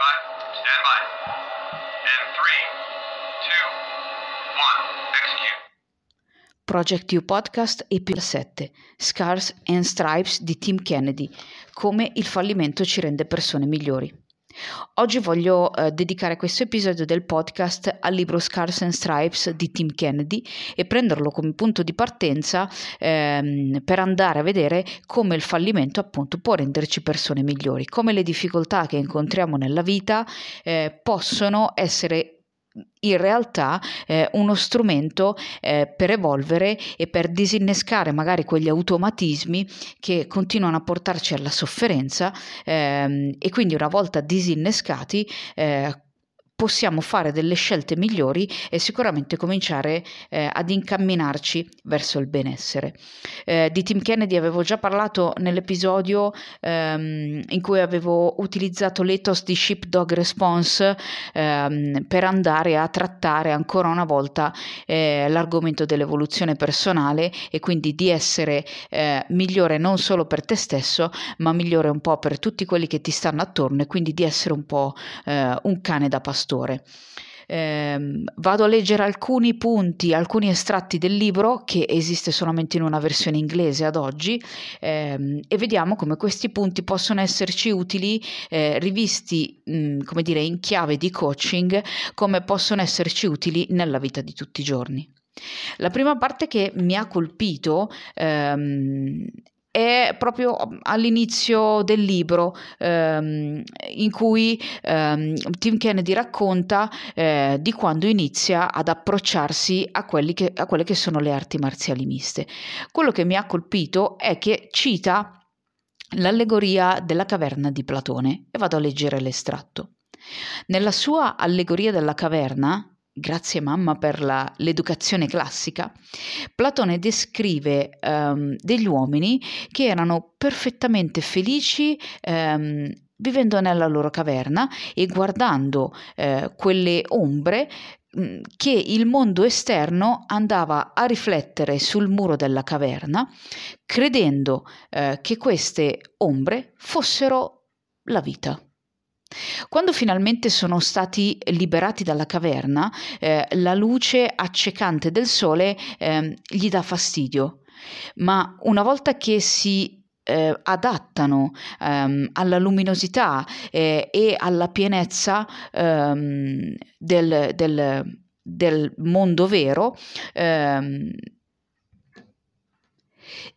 by. Stand by. And three, two, one. Execute. Project U Podcast episodio 7 Scars and Stripes di Tim Kennedy come il fallimento ci rende persone migliori. Oggi voglio eh, dedicare questo episodio del podcast al libro Scars and Stripes di Tim Kennedy e prenderlo come punto di partenza ehm, per andare a vedere come il fallimento appunto può renderci persone migliori, come le difficoltà che incontriamo nella vita eh, possono essere in realtà eh, uno strumento eh, per evolvere e per disinnescare magari quegli automatismi che continuano a portarci alla sofferenza ehm, e quindi una volta disinnescati eh, possiamo fare delle scelte migliori e sicuramente cominciare eh, ad incamminarci verso il benessere. Eh, di Tim Kennedy avevo già parlato nell'episodio ehm, in cui avevo utilizzato l'ethos di Sheepdog Response ehm, per andare a trattare ancora una volta eh, l'argomento dell'evoluzione personale e quindi di essere eh, migliore non solo per te stesso, ma migliore un po' per tutti quelli che ti stanno attorno e quindi di essere un po' eh, un cane da pastore pastore. Eh, vado a leggere alcuni punti, alcuni estratti del libro che esiste solamente in una versione inglese ad oggi ehm, e vediamo come questi punti possono esserci utili, eh, rivisti mh, mm, come dire in chiave di coaching, come possono esserci utili nella vita di tutti i giorni. La prima parte che mi ha colpito ehm, è proprio all'inizio del libro ehm, in cui ehm, Tim Kennedy racconta eh, di quando inizia ad approcciarsi a, che, a quelle che sono le arti marziali miste. Quello che mi ha colpito è che cita l'allegoria della caverna di Platone e vado a leggere l'estratto. Nella sua allegoria della caverna, grazie mamma per la, l'educazione classica, Platone descrive um, degli uomini che erano perfettamente felici um, vivendo nella loro caverna e guardando uh, quelle ombre mm, che il mondo esterno andava a riflettere sul muro della caverna, credendo eh, che queste ombre fossero la vita. Quando finalmente sono stati liberati dalla caverna, eh, la luce accecante del sole eh, gli dà fastidio, ma una volta che si eh, adattano ehm, alla luminosità eh, e alla pienezza ehm, del, del, del, mondo vero, ehm,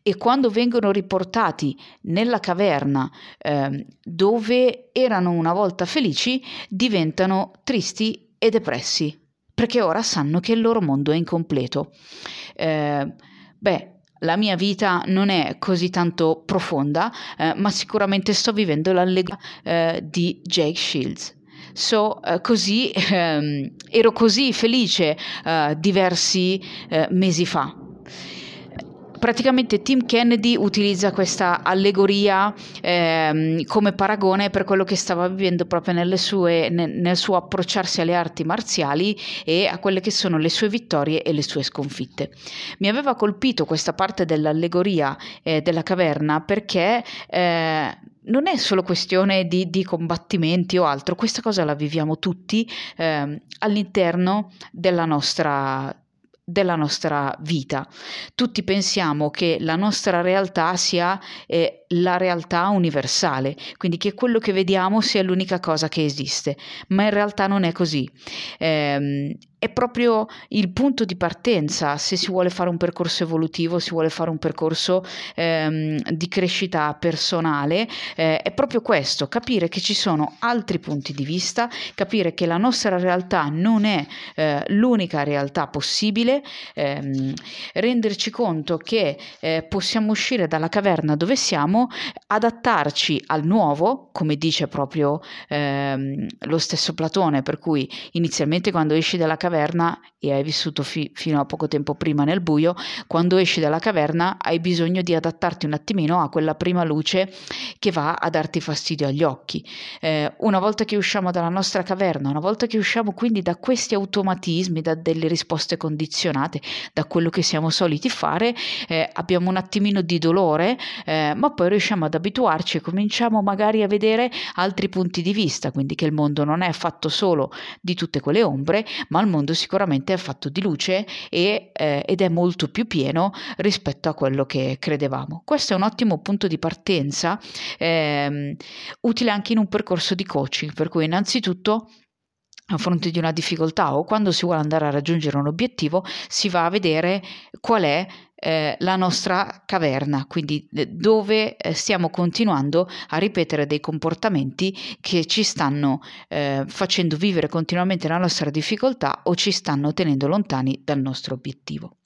e quando vengono riportati nella caverna eh, dove erano una volta felici, diventano tristi e depressi, perché ora sanno che il loro mondo è incompleto. Eh, beh, la mia vita non è così tanto profonda, eh, ma sicuramente sto vivendo l'allegoria eh, di Jake Shields. So, eh, così, ehm, ero così felice eh, diversi eh, mesi fa praticamente Tim Kennedy utilizza questa allegoria ehm, come paragone per quello che stava vivendo proprio sue, nel, nel suo approcciarsi alle arti marziali e a quelle che sono le sue vittorie e le sue sconfitte. Mi aveva colpito questa parte dell'allegoria eh, della caverna perché eh, non è solo questione di, di, combattimenti o altro, questa cosa la viviamo tutti eh, all'interno della nostra, della nostra vita. Tutti pensiamo che la nostra realtà sia eh, la realtà universale, quindi che quello che vediamo sia l'unica cosa che esiste, ma in realtà non è così. Eh, è proprio il punto di partenza se si vuole fare un percorso evolutivo, si vuole fare un percorso ehm, di crescita personale, eh, è proprio questo, capire che ci sono altri punti di vista, capire che la nostra realtà non è eh, l'unica realtà possibile, ehm, renderci conto che eh, possiamo uscire dalla caverna dove siamo, adattarci al nuovo, come dice proprio ehm, lo stesso Platone, per cui inizialmente quando esci dalla caverna caverna e hai vissuto fi- fino a poco tempo prima nel buio, quando esci dalla caverna hai bisogno di adattarti un attimino a quella prima luce che va a darti fastidio agli occhi. Eh, una volta che usciamo dalla nostra caverna, una volta che usciamo quindi da questi automatismi, da delle risposte condizionate, da quello che siamo soliti fare, eh, abbiamo un attimino di dolore, eh, ma poi riusciamo ad abituarci e cominciamo magari a vedere altri punti di vista, quindi che il mondo non è fatto solo di tutte quelle ombre, ma il mondo sicuramente è fatto di luce e, eh, ed è molto più pieno rispetto a quello che credevamo. Questo è un ottimo punto di partenza, ehm, utile anche in un percorso di coaching, per cui innanzitutto a fronte di una difficoltà o quando si vuole andare a raggiungere un obiettivo, si va a vedere qual è eh, la nostra caverna, quindi dove eh, stiamo continuando a ripetere dei comportamenti che ci stanno eh, facendo vivere continuamente la nostra difficoltà o ci stanno tenendo lontani dal nostro obiettivo.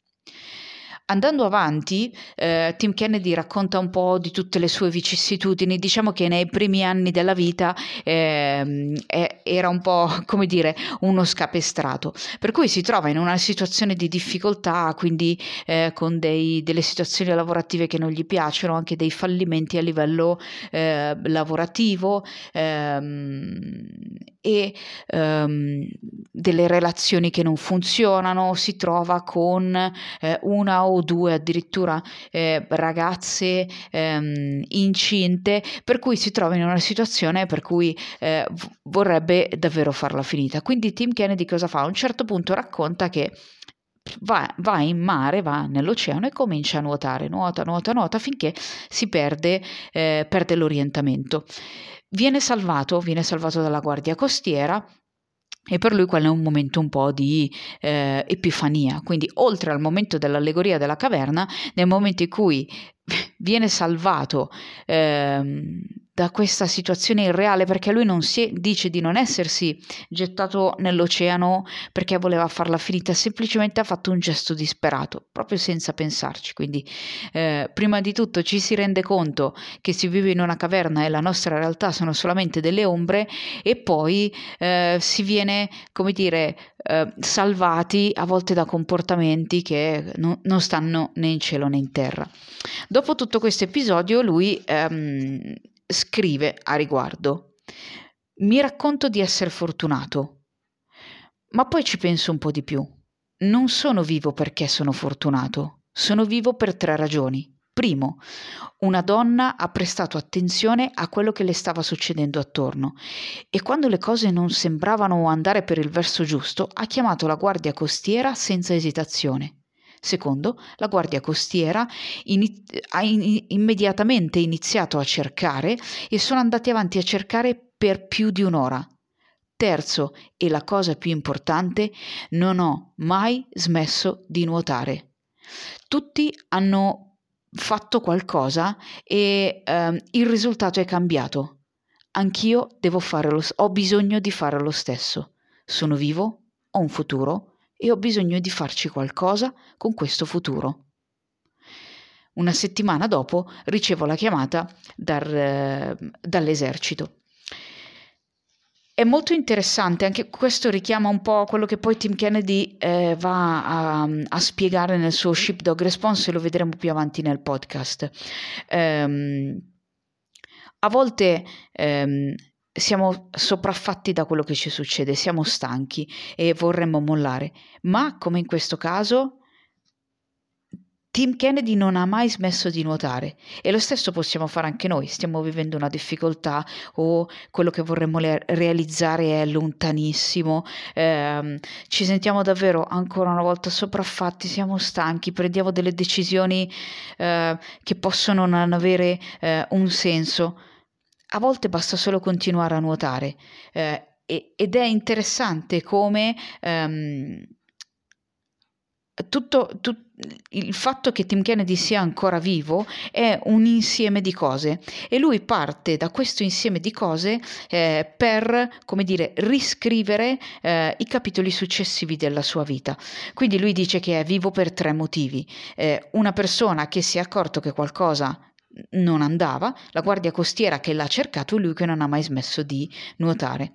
Andando avanti, eh, Tim Kennedy racconta un po' di tutte le sue vicissitudini. Diciamo che nei primi anni della vita eh, era un po', come dire, uno scapestrato. Per cui si trova in una situazione di difficoltà, quindi eh, con dei, delle situazioni lavorative che non gli piacciono, anche dei fallimenti a livello eh, lavorativo ehm, e ehm, delle relazioni che non funzionano. Si trova con eh, una o due addirittura eh, ragazze ehm, incinte, per cui si trova in una situazione per cui eh, vorrebbe davvero farla finita. Quindi Tim Kennedy cosa fa? A un certo punto racconta che Va, va, in mare, va nell'oceano e comincia a nuotare, nuota, nuota, nuota finché si perde, eh, perde l'orientamento. Viene salvato, viene salvato dalla guardia costiera e per lui quello è un momento un po' di eh, epifania, quindi oltre al momento dell'allegoria della caverna, nel momento in cui viene salvato eh, da questa situazione irreale perché lui non si dice di non essersi gettato nell'oceano perché voleva farla finita, semplicemente ha fatto un gesto disperato, proprio senza pensarci. Quindi eh, prima di tutto ci si rende conto che si vive in una caverna e la nostra realtà sono solamente delle ombre e poi eh, si viene, come dire, eh, salvati a volte da comportamenti che no, non stanno né in cielo né in terra. Dopo tutto questo episodio lui ehm, scrive a riguardo. Mi racconto di essere fortunato, ma poi ci penso un po' di più. Non sono vivo perché sono fortunato, sono vivo per tre ragioni. Primo, una donna ha prestato attenzione a quello che le stava succedendo attorno e quando le cose non sembravano andare per il verso giusto ha chiamato la guardia costiera senza esitazione. Secondo, la Guardia Costiera in, ha in, immediatamente iniziato a cercare e sono andati avanti a cercare per più di un'ora. Terzo, e la cosa più importante, non ho mai smesso di nuotare. Tutti hanno fatto qualcosa e eh, il risultato è cambiato. Anch'io devo fare lo, ho bisogno di fare lo stesso. Sono vivo, ho un futuro e ho bisogno di farci qualcosa con questo futuro. Una settimana dopo ricevo la chiamata dal, eh, dall'esercito. È molto interessante, anche questo richiama un po' quello che poi Tim Kennedy eh, va a, a, spiegare nel suo Shipdog Response e lo vedremo più avanti nel podcast. Um, a volte um, siamo sopraffatti da quello che ci succede, siamo stanchi e vorremmo mollare, ma come in questo caso Tim Kennedy non ha mai smesso di nuotare. E lo stesso possiamo fare anche noi, stiamo vivendo una difficoltà o quello che vorremmo le- realizzare è lontanissimo, eh, ci sentiamo davvero ancora una volta sopraffatti, siamo stanchi, prendiamo delle decisioni eh, che possono non avere eh, un senso a volte basta solo continuare a nuotare eh, ed è interessante come um, tutto, tutto, il fatto che Tim Kennedy sia ancora vivo è un insieme di cose e lui parte da questo insieme di cose eh, per, come dire, riscrivere eh, i capitoli successivi della sua vita. Quindi lui dice che è vivo per tre motivi. Eh, una persona che si è accorto che qualcosa non andava, la guardia costiera che l'ha cercato lui che non ha mai smesso di nuotare.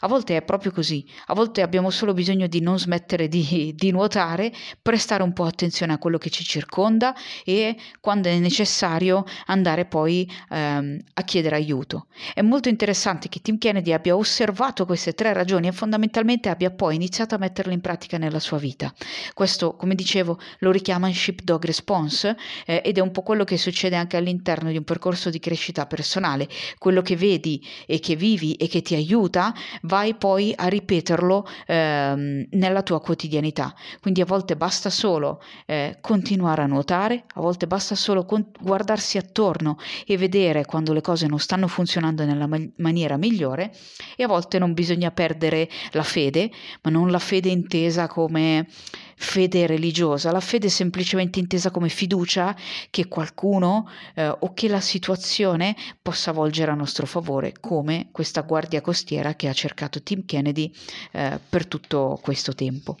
A volte è proprio così, a volte abbiamo solo bisogno di non smettere di, di nuotare, prestare un po' attenzione a quello che ci circonda e quando è necessario andare poi ehm, a chiedere aiuto. È molto interessante che Tim Kennedy abbia osservato queste tre ragioni e fondamentalmente abbia poi iniziato a metterle in pratica nella sua vita. Questo, come dicevo, lo richiama in Sheepdog Response eh, ed è un po' quello che succede anche all'interno di un percorso di crescita personale. Quello che vedi e che vivi e che ti aiuta, vai poi a ripeterlo ehm, nella tua quotidianità. Quindi a volte basta solo eh, continuare a nuotare, a volte basta solo con- guardarsi attorno e vedere quando le cose non stanno funzionando nella ma- maniera migliore e a volte non bisogna perdere la fede, ma non la fede intesa come fede religiosa, la fede è semplicemente intesa come fiducia che qualcuno eh, o che la situazione possa volgere a nostro favore, come questa guardia costiera che ha cercato Tim Kennedy eh, per tutto questo tempo.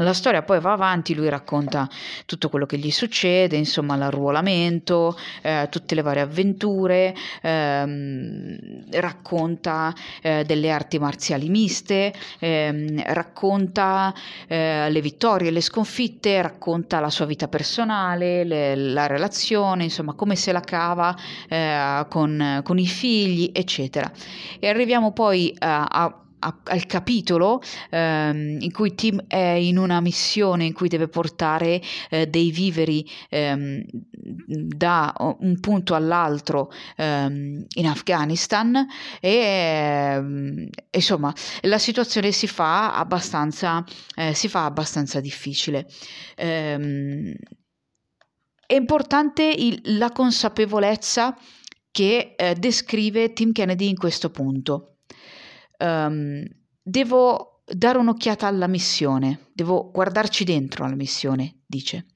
La storia poi va avanti, lui racconta tutto quello che gli succede, insomma l'arruolamento, eh, tutte le varie avventure, ehm, racconta eh, delle arti marziali miste, ehm, racconta eh, le vittorie, le sconfitte, racconta la sua vita personale, le, la relazione, insomma come se la cava eh, con, con, i figli, eccetera. E arriviamo poi a, a al capitolo ehm, in cui Tim è in una missione in cui deve portare eh, dei viveri ehm, da un punto all'altro ehm, in Afghanistan e ehm, insomma la situazione si fa abbastanza, eh, si fa abbastanza difficile. Ehm, è importante il, la consapevolezza che eh, descrive Tim Kennedy in questo punto um, devo dare un'occhiata alla missione, devo guardarci dentro alla missione, dice.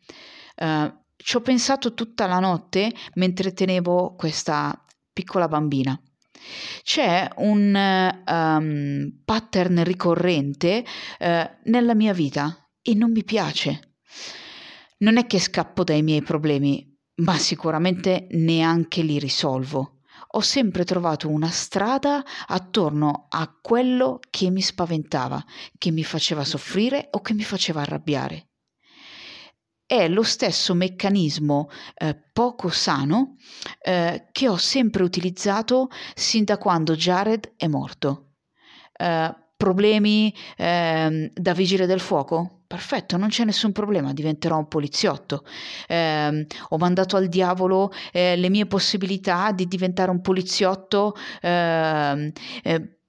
Uh, ci ho pensato tutta la notte mentre tenevo questa piccola bambina. C'è un um, pattern ricorrente uh, nella mia vita e non mi piace. Non è che scappo dai miei problemi, ma sicuramente neanche li risolvo ho sempre trovato una strada attorno a quello che mi spaventava, che mi faceva soffrire o che mi faceva arrabbiare. È lo stesso meccanismo eh, poco sano eh, che ho sempre utilizzato sin da quando Jared è morto. Eh, problemi ehm, da vigile del fuoco? Perfetto, non c'è nessun problema, diventerò un poliziotto. Eh, ho mandato al diavolo eh, le mie possibilità di diventare un poliziotto eh,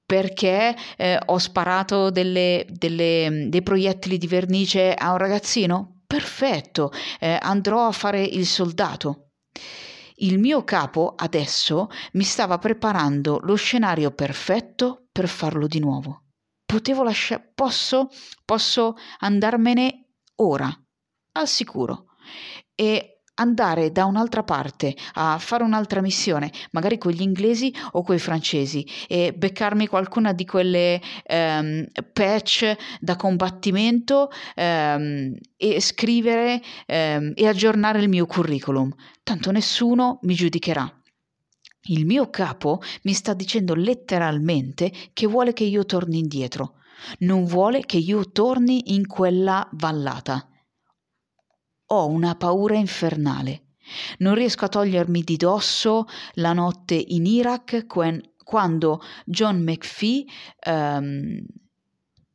perché eh, ho sparato delle, delle, dei proiettili di vernice a un ragazzino? Perfetto, eh, andrò a fare il soldato. Il mio capo adesso mi stava preparando lo scenario perfetto per farlo di nuovo potevo lasciare, posso, posso andarmene ora, al sicuro, e andare da un'altra parte a fare un'altra missione, magari con gli inglesi o con i francesi, e beccarmi qualcuna di quelle um, patch da combattimento um, e scrivere um, e aggiornare il mio curriculum. Tanto nessuno mi giudicherà. Il mio capo mi sta dicendo letteralmente che vuole che io torni indietro, non vuole che io torni in quella vallata. Ho una paura infernale. Non riesco a togliermi di dosso la notte in Iraq quando John McPhee um,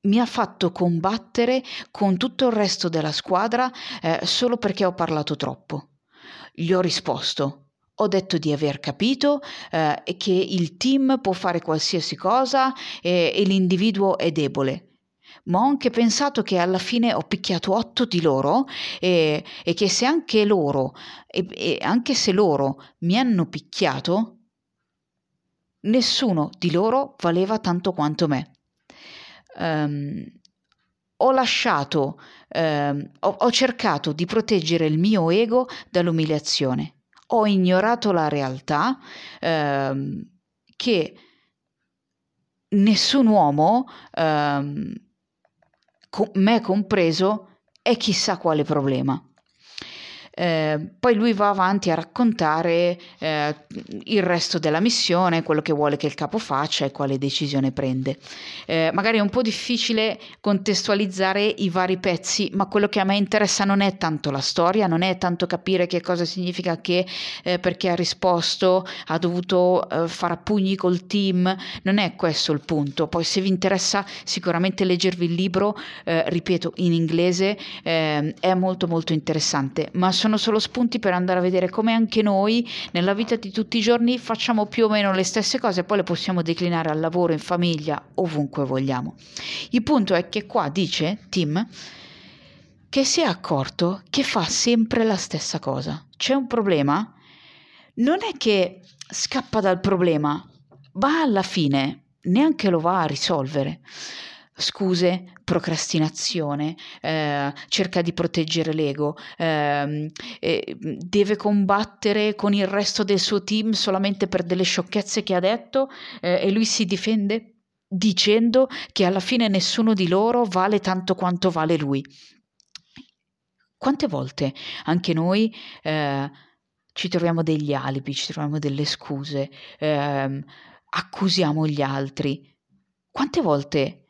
mi ha fatto combattere con tutto il resto della squadra eh, solo perché ho parlato troppo. Gli ho risposto ho detto di aver capito eh, che il team può fare qualsiasi cosa e, e l'individuo è debole ma ho anche pensato che alla fine ho picchiato otto di loro e, e che se anche loro, e, e, anche se loro mi hanno picchiato, nessuno di loro valeva tanto quanto me. Um, ho lasciato, um, ho, ho cercato di proteggere il mio ego dall'umiliazione ho ignorato la realtà ehm, che nessun uomo, ehm, co- me compreso, è chissà quale problema. Eh, poi lui va avanti a raccontare eh, il resto della missione, quello che vuole che il capo faccia e quale decisione prende. Eh, magari è un po' difficile contestualizzare i vari pezzi, ma quello che a me interessa non è tanto la storia, non è tanto capire che cosa significa che eh, perché ha risposto ha dovuto eh, fare pugni col team, non è questo il punto. Poi se vi interessa sicuramente leggervi il libro, eh, ripeto, in inglese eh, è molto molto interessante, ma sono sono solo spunti per andare a vedere come anche noi nella vita di tutti i giorni facciamo più o meno le stesse cose poi le possiamo declinare al lavoro, in famiglia, ovunque vogliamo. Il punto è che qua dice Tim che si è accorto che fa sempre la stessa cosa. C'è un problema? Non è che scappa dal problema, va alla fine, neanche lo va a risolvere scuse, procrastinazione, eh, cerca di proteggere l'ego, eh, eh, deve combattere con il resto del suo team solamente per delle sciocchezze che ha detto eh, e lui si difende dicendo che alla fine nessuno di loro vale tanto quanto vale lui. Quante volte anche noi eh, ci troviamo degli alibi, ci troviamo delle scuse, ehm, accusiamo gli altri? Quante volte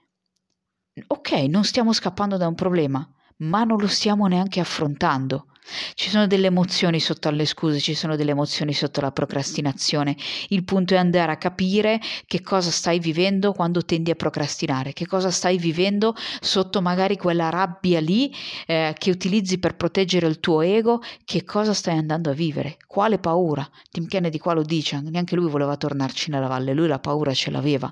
ok, non stiamo scappando da un problema, ma non lo stiamo neanche affrontando. Ci sono delle emozioni sotto alle scuse, ci sono delle emozioni sotto la procrastinazione. Il punto è andare a capire che cosa stai vivendo quando tendi a procrastinare, che cosa stai vivendo sotto magari quella rabbia lì eh, che utilizzi per proteggere il tuo ego, che cosa stai andando a vivere, quale paura. Tim Kennedy qua lo dice, neanche lui voleva tornarci nella valle, lui la paura ce l'aveva.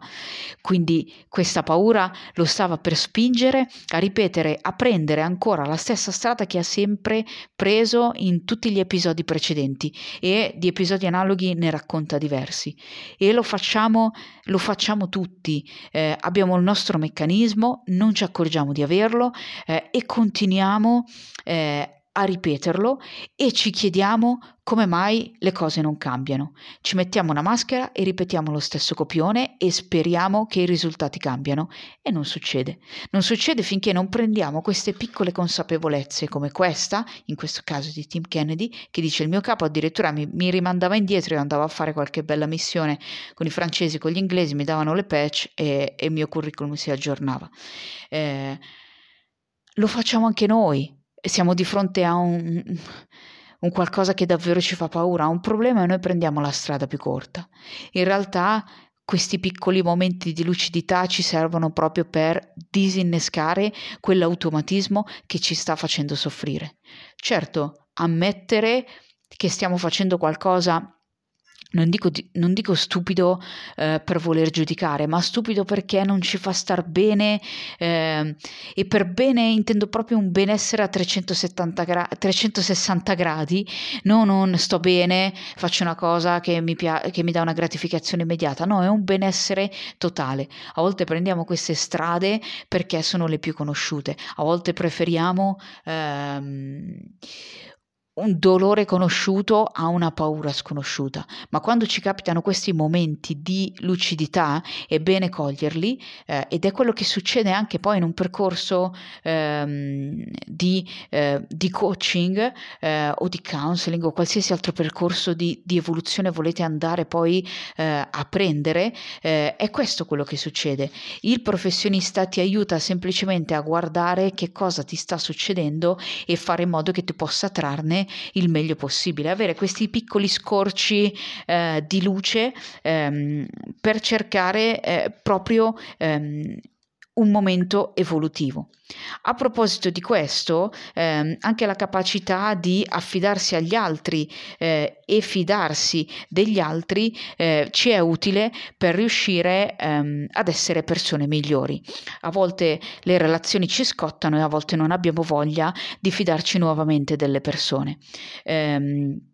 Quindi questa paura lo stava per spingere a ripetere, a prendere ancora la stessa strada che ha sempre preso preso in tutti gli episodi precedenti e di episodi analoghi ne racconta diversi. E lo facciamo, lo facciamo tutti, eh, abbiamo il nostro meccanismo, non ci accorgiamo di averlo eh, e continuiamo eh, a ripeterlo e ci chiediamo come mai le cose non cambiano. Ci mettiamo una maschera e ripetiamo lo stesso copione e speriamo che i risultati cambiano e non succede. Non succede finché non prendiamo queste piccole consapevolezze come questa, in questo caso di Tim Kennedy, che dice il mio capo addirittura mi, mi rimandava indietro e andavo a fare qualche bella missione con i francesi, con gli inglesi, mi davano le patch e, e il mio curriculum si aggiornava. Eh, lo facciamo anche noi, siamo di fronte a un, un qualcosa che davvero ci fa paura, a un problema e noi prendiamo la strada più corta. In realtà questi piccoli momenti di lucidità ci servono proprio per disinnescare quell'automatismo che ci sta facendo soffrire. Certo, ammettere che stiamo facendo qualcosa non dico, non dico stupido eh, per voler giudicare, ma stupido perché non ci fa star bene eh, e per bene intendo proprio un benessere a 370 gra- 360 gradi, no non sto bene, faccio una cosa che mi, pia- che mi dà una gratificazione immediata, no è un benessere totale. A volte prendiamo queste strade perché sono le più conosciute, a volte preferiamo... Ehm, un dolore conosciuto a una paura sconosciuta, ma quando ci capitano questi momenti di lucidità è bene coglierli eh, ed è quello che succede anche poi in un percorso ehm, di, eh, di, coaching eh, o di counseling o qualsiasi altro percorso di, di evoluzione volete andare poi eh, a prendere, eh, è questo quello che succede. Il professionista ti aiuta semplicemente a guardare che cosa ti sta succedendo e fare in modo che tu possa trarne il meglio possibile, avere questi piccoli scorci eh, di luce ehm, per cercare eh, proprio ehm, un momento evolutivo. A proposito di questo, ehm, anche la capacità di affidarsi agli altri eh, e fidarsi degli altri eh, ci è utile per riuscire ehm, ad essere persone migliori. A volte le relazioni ci scottano e a volte non abbiamo voglia di fidarci nuovamente delle persone. Ehm,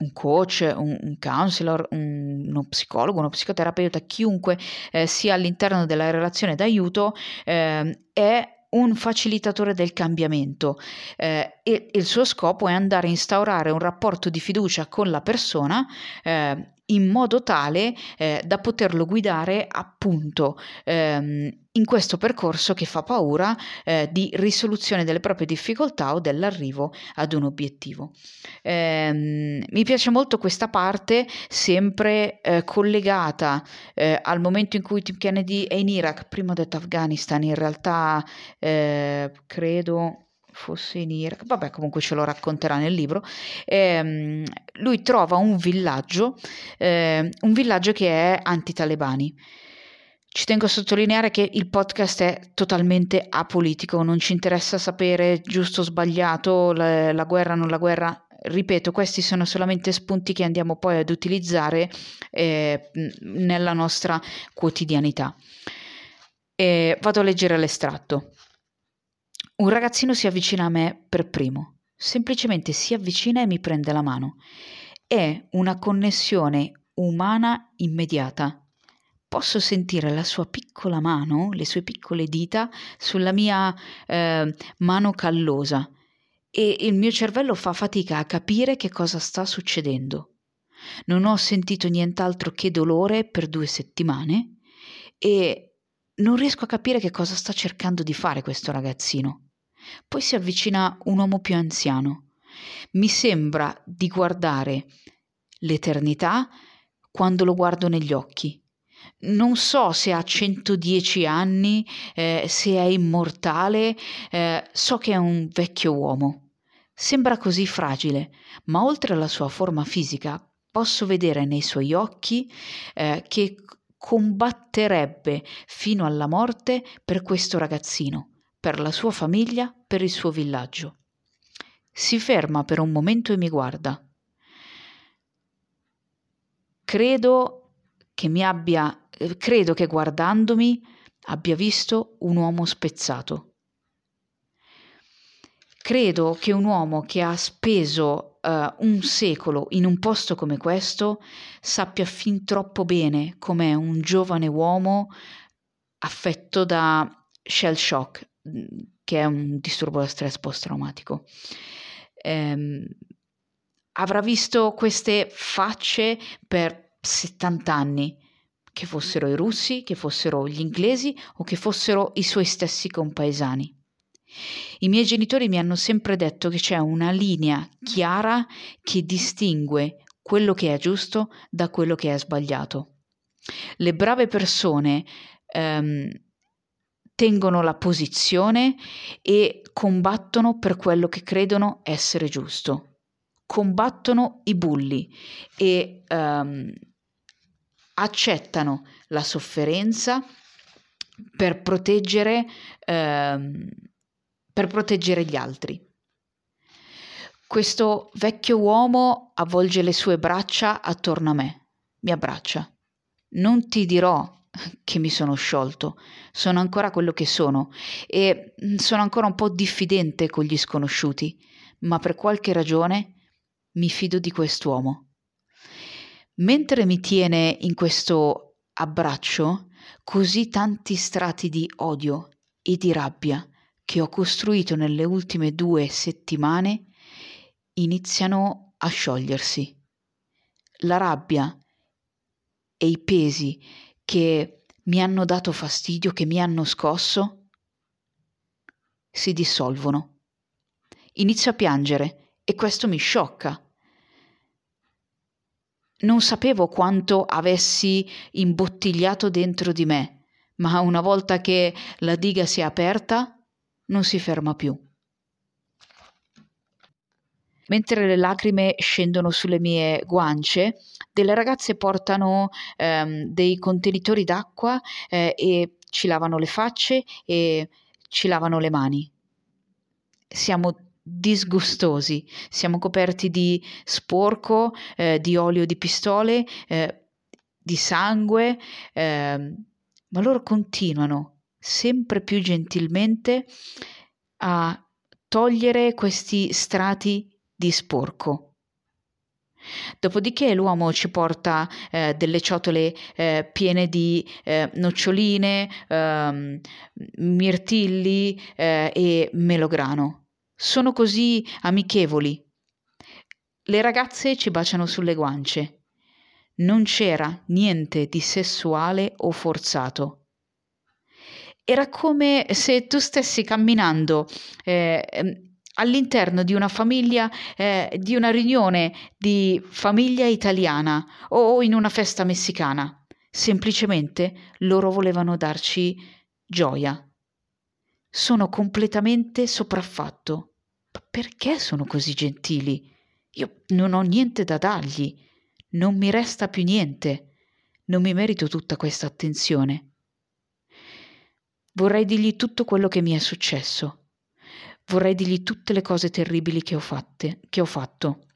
un coach, un, un counselor, un, uno psicologo, uno psicoterapeuta, chiunque eh, sia all'interno della relazione d'aiuto eh, è un facilitatore del cambiamento. Eh, e il suo scopo è andare a instaurare un rapporto di fiducia con la persona eh, in modo tale eh, da poterlo guidare appunto ehm, in questo percorso che fa paura eh, di risoluzione delle proprie difficoltà o dell'arrivo ad un obiettivo. Eh, mi piace molto questa parte, sempre eh, collegata eh, al momento in cui Tim Kennedy è in Iraq, prima ho detto Afghanistan, in realtà eh, credo fosse in Iraq, vabbè comunque ce lo racconterà nel libro, ehm, lui trova un villaggio, eh, un villaggio che è anti-talebani. Ci tengo a sottolineare che il podcast è totalmente apolitico, non ci interessa sapere giusto o sbagliato, la, la guerra non la guerra, ripeto, questi sono solamente spunti che andiamo poi ad utilizzare eh, nella nostra quotidianità. E vado a leggere l'estratto. Un ragazzino si avvicina a me per primo, semplicemente si avvicina e mi prende la mano. È una connessione umana immediata. Posso sentire la sua piccola mano, le sue piccole dita sulla mia eh, mano callosa e il mio cervello fa fatica a capire che cosa sta succedendo. Non ho sentito nient'altro che dolore per due settimane e non riesco a capire che cosa sta cercando di fare questo ragazzino. Poi si avvicina un uomo più anziano. Mi sembra di guardare l'eternità quando lo guardo negli occhi. Non so se ha 110 anni, eh, se è immortale, eh, so che è un vecchio uomo. Sembra così fragile, ma oltre alla sua forma fisica posso vedere nei suoi occhi eh, che combatterebbe fino alla morte per questo ragazzino per la sua famiglia, per il suo villaggio. Si ferma per un momento e mi guarda. Credo che mi abbia, credo che guardandomi abbia visto un uomo spezzato. Credo che un uomo che ha speso uh, un secolo in un posto come questo sappia fin troppo bene com'è un giovane uomo affetto da shell shock, che è un disturbo da stress post-traumatico. Ehm, avrà visto queste facce per 70 anni, che fossero i russi, che fossero gli inglesi o che fossero i suoi stessi compaesani. I miei genitori mi hanno sempre detto che c'è una linea chiara che distingue quello che è giusto da quello che è sbagliato. Le brave persone ehm, tengono la posizione e combattono per quello che credono essere giusto. Combattono i bulli e um, accettano la sofferenza per proteggere, um, per proteggere gli altri. Questo vecchio uomo avvolge le sue braccia attorno a me, mi abbraccia. Non ti dirò che mi sono sciolto, sono ancora quello che sono e mm, sono ancora un po' diffidente con gli sconosciuti, ma per qualche ragione mi fido di quest'uomo. Mentre mi tiene in questo abbraccio così tanti strati di odio e di rabbia che ho costruito nelle ultime due settimane iniziano a sciogliersi. La rabbia e i pesi che mi hanno dato fastidio, che mi hanno scosso, si dissolvono. Inizio a piangere e questo mi sciocca. Non sapevo quanto avessi imbottigliato dentro di me, ma una volta che la diga si è aperta, non si ferma più. Mentre le lacrime scendono sulle mie guance, delle ragazze portano ehm, dei contenitori d'acqua eh, e ci lavano le facce e ci lavano le mani. Siamo disgustosi, siamo coperti di sporco, eh, di olio di pistole, eh, di sangue, ehm, ma loro continuano sempre più gentilmente a togliere questi strati di sporco. Dopodiché l'uomo ci porta eh, delle ciotole eh, piene di eh, noccioline, ehm, mirtilli eh, e melograno. Sono così amichevoli. Le ragazze ci baciano sulle guance. non c'era niente di sessuale o forzato. Era come se tu stessi camminando eh, all'interno di una famiglia, eh, di una riunione di famiglia italiana o in una festa messicana. Semplicemente loro volevano darci gioia. Sono completamente sopraffatto. Ma perché sono così gentili? Io non ho niente da dargli. Non mi resta più niente. Non mi merito tutta questa attenzione. Vorrei dirgli tutto quello che mi è successo vorrei dirgli tutte le cose terribili che ho, fatte, che ho fatto.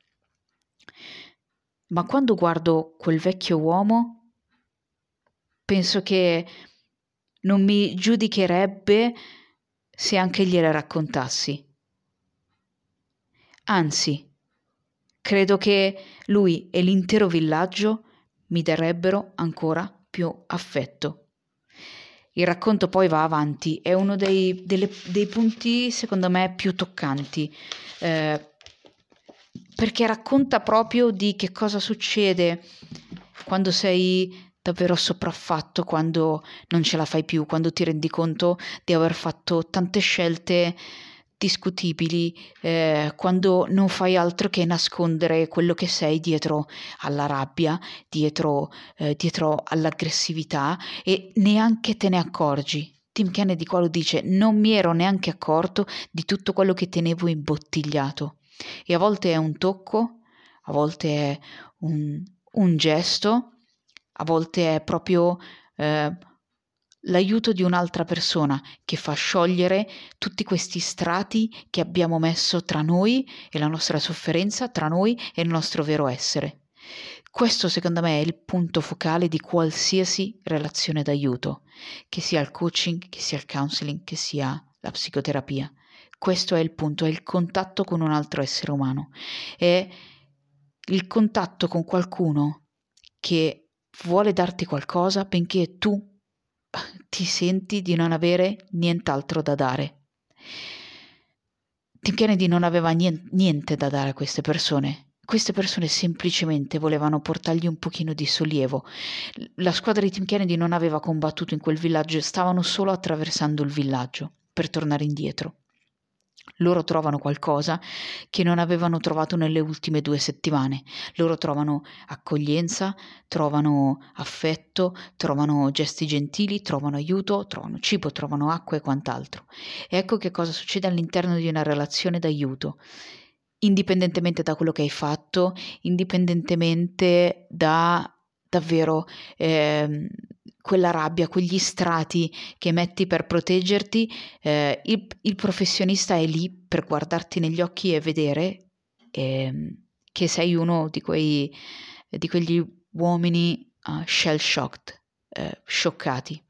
Ma quando guardo quel vecchio uomo, penso che non mi giudicherebbe se anche gliele raccontassi. Anzi, credo che lui e l'intero villaggio mi darebbero ancora più affetto. Il racconto poi va avanti, è uno dei, delle, dei punti secondo me più toccanti, eh, perché racconta proprio di che cosa succede quando sei davvero sopraffatto, quando non ce la fai più, quando ti rendi conto di aver fatto tante scelte discutibili eh, quando non fai altro che nascondere quello che sei dietro alla rabbia, dietro, eh, dietro all'aggressività e neanche te ne accorgi. Tim Kennedy qua lo dice, non mi ero neanche accorto di tutto quello che tenevo imbottigliato. E a volte è un tocco, a volte è un, un gesto, a volte è proprio eh, l'aiuto di un'altra persona che fa sciogliere tutti questi strati che abbiamo messo tra noi e la nostra sofferenza, tra noi e il nostro vero essere. Questo secondo me è il punto focale di qualsiasi relazione d'aiuto, che sia il coaching, che sia il counseling, che sia la psicoterapia. Questo è il punto, è il contatto con un altro essere umano, è il contatto con qualcuno che vuole darti qualcosa benché tu ti senti di non avere nient'altro da dare. Tim Kennedy non aveva niente da dare a queste persone. Queste persone semplicemente volevano portargli un pochino di sollievo. La squadra di Tim Kennedy non aveva combattuto in quel villaggio, stavano solo attraversando il villaggio per tornare indietro loro trovano qualcosa che non avevano trovato nelle ultime due settimane. Loro trovano accoglienza, trovano affetto, trovano gesti gentili, trovano aiuto, trovano cibo, trovano acqua e quant'altro. ecco che cosa succede all'interno di una relazione d'aiuto. Indipendentemente da quello che hai fatto, indipendentemente da davvero eh, quella rabbia, quegli strati che metti per proteggerti, eh, il, il, professionista è lì per guardarti negli occhi e vedere eh, che sei uno di, quei, di quegli uomini uh, shell shocked, eh, scioccati.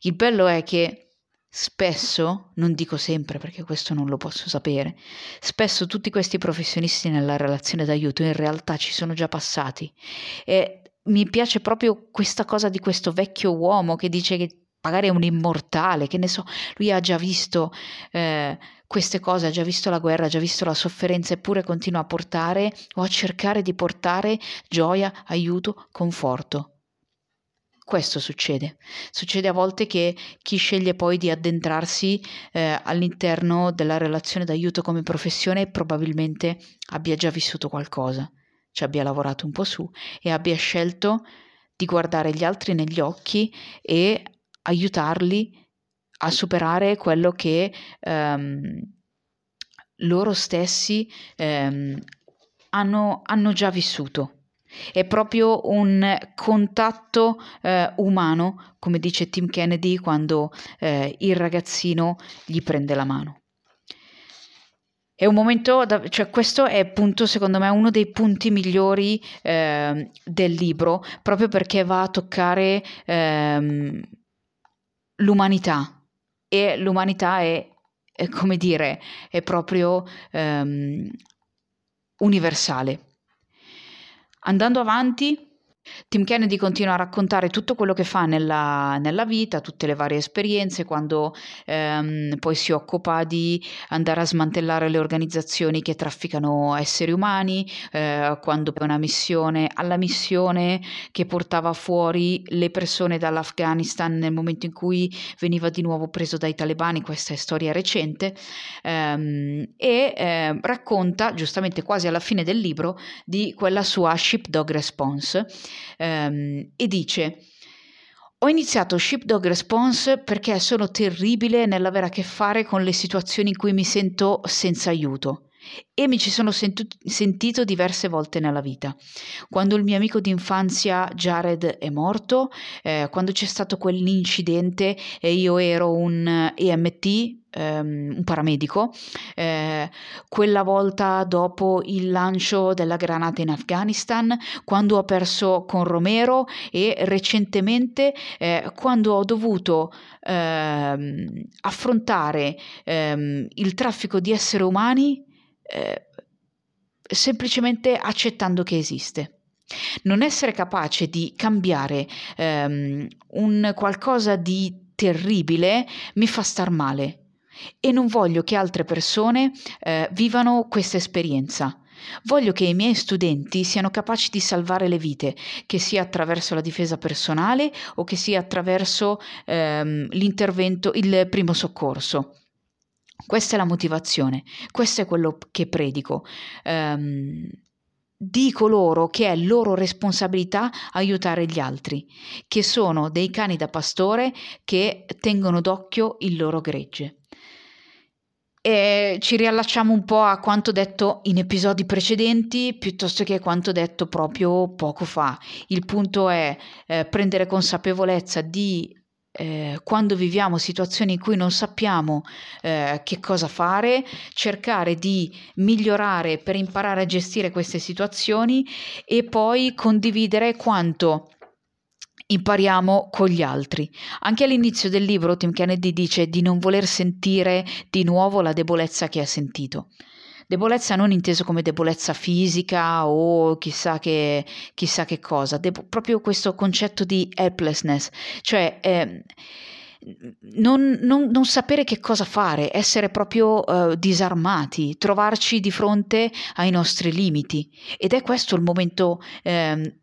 Il bello è che spesso, non dico sempre perché questo non lo posso sapere, spesso tutti questi professionisti nella relazione d'aiuto in realtà ci sono già passati e mi piace proprio questa cosa di questo vecchio uomo che dice che magari è un immortale, che ne so, lui ha già visto eh, queste cose, ha già visto la guerra, ha già visto la sofferenza, eppure continua a portare o a cercare di portare gioia, aiuto, conforto. Questo succede. Succede a volte che chi sceglie poi di addentrarsi eh, all'interno della relazione d'aiuto come professione probabilmente abbia già vissuto qualcosa ci abbia lavorato un po' su e abbia scelto di guardare gli altri negli occhi e aiutarli a superare quello che um, loro stessi um, hanno, hanno, già vissuto. È proprio un contatto eh, umano, come dice Tim Kennedy quando eh, il ragazzino gli prende la mano. È un momento, da, cioè questo è appunto secondo me uno dei punti migliori eh, del libro, proprio perché va a toccare ehm, l'umanità e l'umanità è, è, come dire, è proprio ehm, universale. Andando avanti, Tim Kennedy continua a raccontare tutto quello che fa nella, nella vita, tutte le varie esperienze, quando ehm, poi si occupa di andare a smantellare le organizzazioni che trafficano esseri umani, eh, quando è una missione, alla missione che portava fuori le persone dall'Afghanistan nel momento in cui veniva di nuovo preso dai talebani, questa è storia recente, ehm, e eh, racconta, giustamente quasi alla fine del libro, di quella sua Shipdog Response ehm, e dice ho iniziato Shipdog Response perché sono terribile nell'avere a che fare con le situazioni in cui mi sento senza aiuto e mi ci sono senti- sentito diverse volte nella vita. Quando il mio amico d'infanzia Jared è morto, eh, quando c'è stato quell'incidente e io ero un EMT, Um, un paramedico, eh, quella volta dopo il lancio della granata in Afghanistan, quando ho perso con Romero e recentemente eh, quando ho dovuto eh, affrontare ehm, il traffico di esseri umani eh, semplicemente accettando che esiste. Non essere capace di cambiare ehm, un qualcosa di terribile mi fa star male e non voglio che altre persone eh, vivano questa esperienza. Voglio che i miei studenti siano capaci di salvare le vite, che sia attraverso la difesa personale o che sia attraverso ehm, l'intervento, il primo soccorso. Questa è la motivazione, questo è quello che predico. Um, dico loro che è loro responsabilità aiutare gli altri, che sono dei cani da pastore che tengono d'occhio il loro gregge. E ci riallacciamo un po' a quanto detto in episodi precedenti piuttosto che a quanto detto proprio poco fa. Il punto è eh, prendere consapevolezza di eh, quando viviamo situazioni in cui non sappiamo eh, che cosa fare, cercare di migliorare per imparare a gestire queste situazioni e poi condividere quanto impariamo con gli altri. Anche all'inizio del libro Tim Kennedy dice di non voler sentire di nuovo la debolezza che ha sentito. Debolezza non inteso come debolezza fisica o chissà che, chissà che cosa, Debo- proprio questo concetto di helplessness, cioè eh, non, non, non, sapere che cosa fare, essere proprio uh, disarmati, trovarci di fronte ai nostri limiti. Ed è questo il momento eh,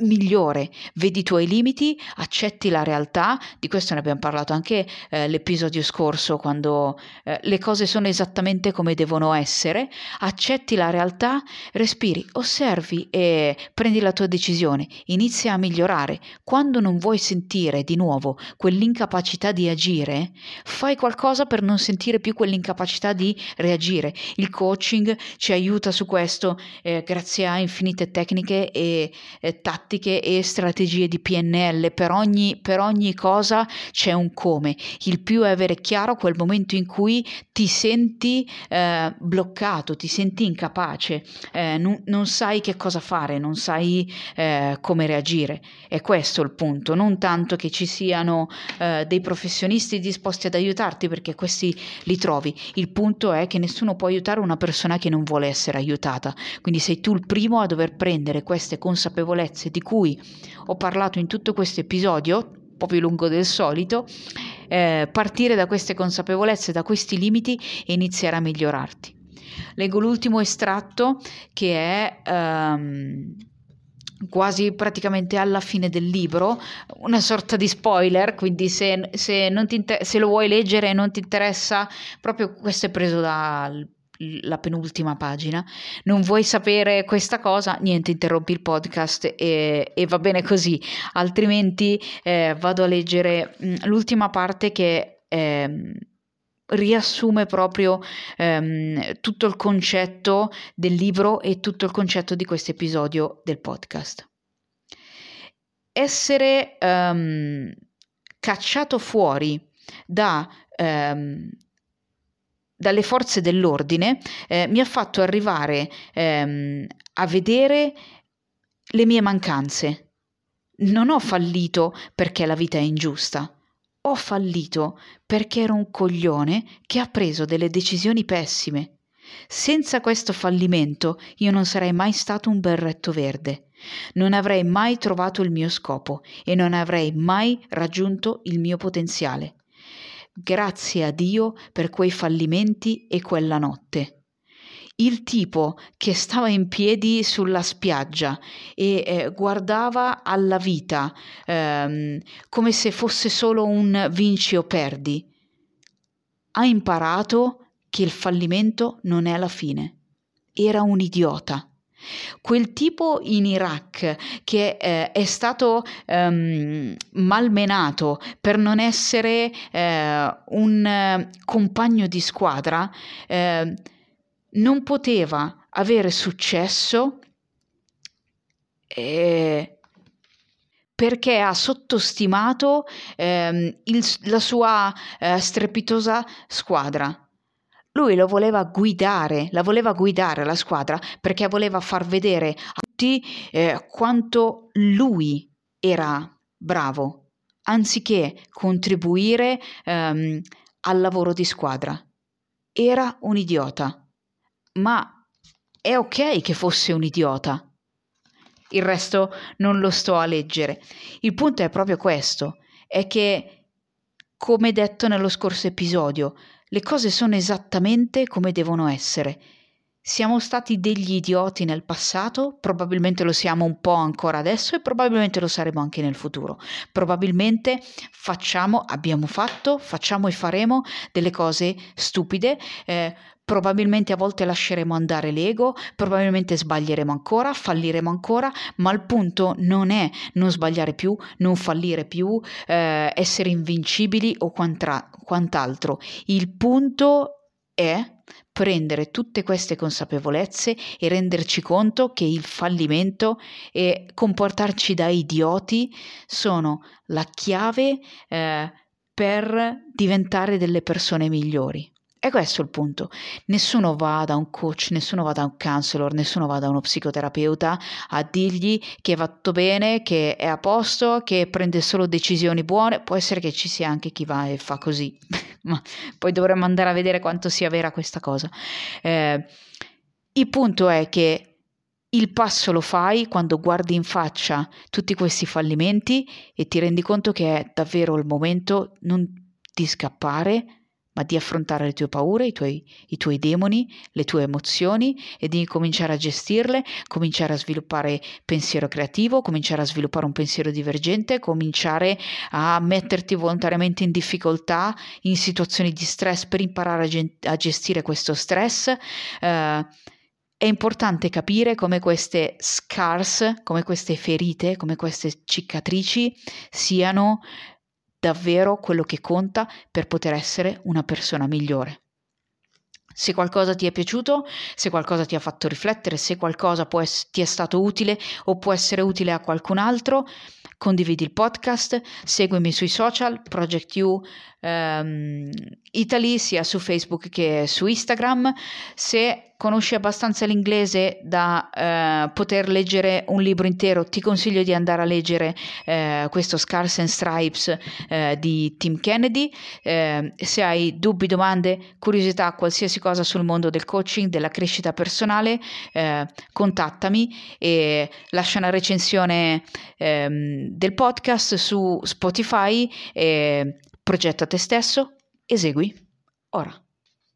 migliore, vedi i tuoi limiti, accetti la realtà, di questo ne abbiamo parlato anche eh, l'episodio scorso quando eh, le cose sono esattamente come devono essere, accetti la realtà, respiri, osservi e prendi la tua decisione, inizia a migliorare. Quando non vuoi sentire di nuovo quell'incapacità di agire, fai qualcosa per non sentire più quell'incapacità di reagire. Il coaching ci aiuta su questo eh, grazie a infinite tecniche e eh, tattiche tattiche e strategie di PNL, per ogni, per ogni cosa c'è un come. Il più è avere chiaro quel momento in cui ti senti eh, bloccato, ti senti incapace, eh, non, non, sai che cosa fare, non sai eh, come reagire. È questo il punto, non tanto che ci siano eh, dei professionisti disposti ad aiutarti perché questi li trovi. Il punto è che nessuno può aiutare una persona che non vuole essere aiutata. Quindi sei tu il primo a dover prendere queste consapevolezze di di cui ho parlato in tutto questo episodio, un po' più lungo del solito, eh, partire da queste consapevolezze, da questi limiti e iniziare a migliorarti. Leggo l'ultimo estratto che è um, quasi praticamente alla fine del libro, una sorta di spoiler, quindi se, se, inter- se lo vuoi leggere e non ti interessa, proprio questo è preso dal la penultima pagina, non vuoi sapere questa cosa, niente, interrompi il podcast e, e va bene così, altrimenti eh, vado a leggere mm, l'ultima parte che eh, riassume proprio ehm, tutto il concetto del libro e tutto il concetto di questo episodio del podcast. Essere um, cacciato fuori da um, dalle forze dell'ordine eh, mi ha fatto arrivare ehm, a vedere le mie mancanze. Non ho fallito perché la vita è ingiusta. Ho fallito perché ero un coglione che ha preso delle decisioni pessime. Senza questo fallimento io non sarei mai stato un berretto verde. Non avrei mai trovato il mio scopo e non avrei mai raggiunto il mio potenziale. Grazie a Dio per quei fallimenti e quella notte il tipo che stava in piedi sulla spiaggia e eh, guardava alla vita ehm, come se fosse solo un vinci o perdi, ha imparato che il fallimento non è la fine. Era un idiota. Quel tipo in Iraq che eh, è stato ehm, malmenato per non essere eh, un eh, compagno di squadra, eh, non poteva avere successo eh, perché ha sottostimato ehm, il, la sua eh, strepitosa squadra. Lui lo voleva guidare, la voleva guidare la squadra perché voleva far vedere a tutti eh, quanto lui era bravo, anziché contribuire ehm, al lavoro di squadra. Era un idiota ma è ok che fosse un idiota. Il resto non lo sto a leggere. Il punto è proprio questo, è che, come detto nello scorso episodio, le cose sono esattamente come devono essere. Siamo stati degli idioti nel passato, probabilmente lo siamo un po' ancora adesso e probabilmente lo saremo anche nel futuro. Probabilmente facciamo, abbiamo fatto, facciamo e faremo delle cose stupide, eh, Probabilmente a volte lasceremo andare l'ego, probabilmente sbaglieremo ancora, falliremo ancora, ma il punto non è non sbagliare più, non fallire più, eh, essere invincibili o quant'altro. Il punto è prendere tutte queste consapevolezze e renderci conto che il fallimento e comportarci da idioti sono la chiave eh, per diventare delle persone migliori. E questo è il punto. Nessuno va da un coach, nessuno va da un counselor, nessuno va da uno psicoterapeuta a dirgli che va tutto bene, che è a posto, che prende solo decisioni buone. Può essere che ci sia anche chi va e fa così, ma poi dovremmo andare a vedere quanto sia vera questa cosa. Eh, il punto è che il passo lo fai quando guardi in faccia tutti questi fallimenti e ti rendi conto che è davvero il momento non di scappare, ma di affrontare le tue paure, i tuoi, i tuoi demoni, le tue emozioni e di cominciare a gestirle, cominciare a sviluppare pensiero creativo, cominciare a sviluppare un pensiero divergente, cominciare a metterti volontariamente in difficoltà in situazioni di stress per imparare a, gen- a gestire questo stress. Uh, è importante capire come queste scars, come queste ferite, come queste cicatrici siano davvero quello che conta per poter essere una persona migliore. Se qualcosa ti è piaciuto, se qualcosa ti ha fatto riflettere, se qualcosa es- ti è stato utile o può essere utile a qualcun altro, condividi il podcast, seguimi sui social, Project U um, Italy, sia su Facebook che su Instagram. Se conosci abbastanza l'inglese da eh, poter leggere un libro intero, ti consiglio di andare a leggere eh, questo Scars and Stripes eh, di Tim Kennedy. Eh, se hai dubbi, domande, curiosità, qualsiasi cosa sul mondo del coaching, della crescita personale, eh, contattami e lascia una recensione ehm, del podcast su Spotify. E progetta te stesso, esegui ora.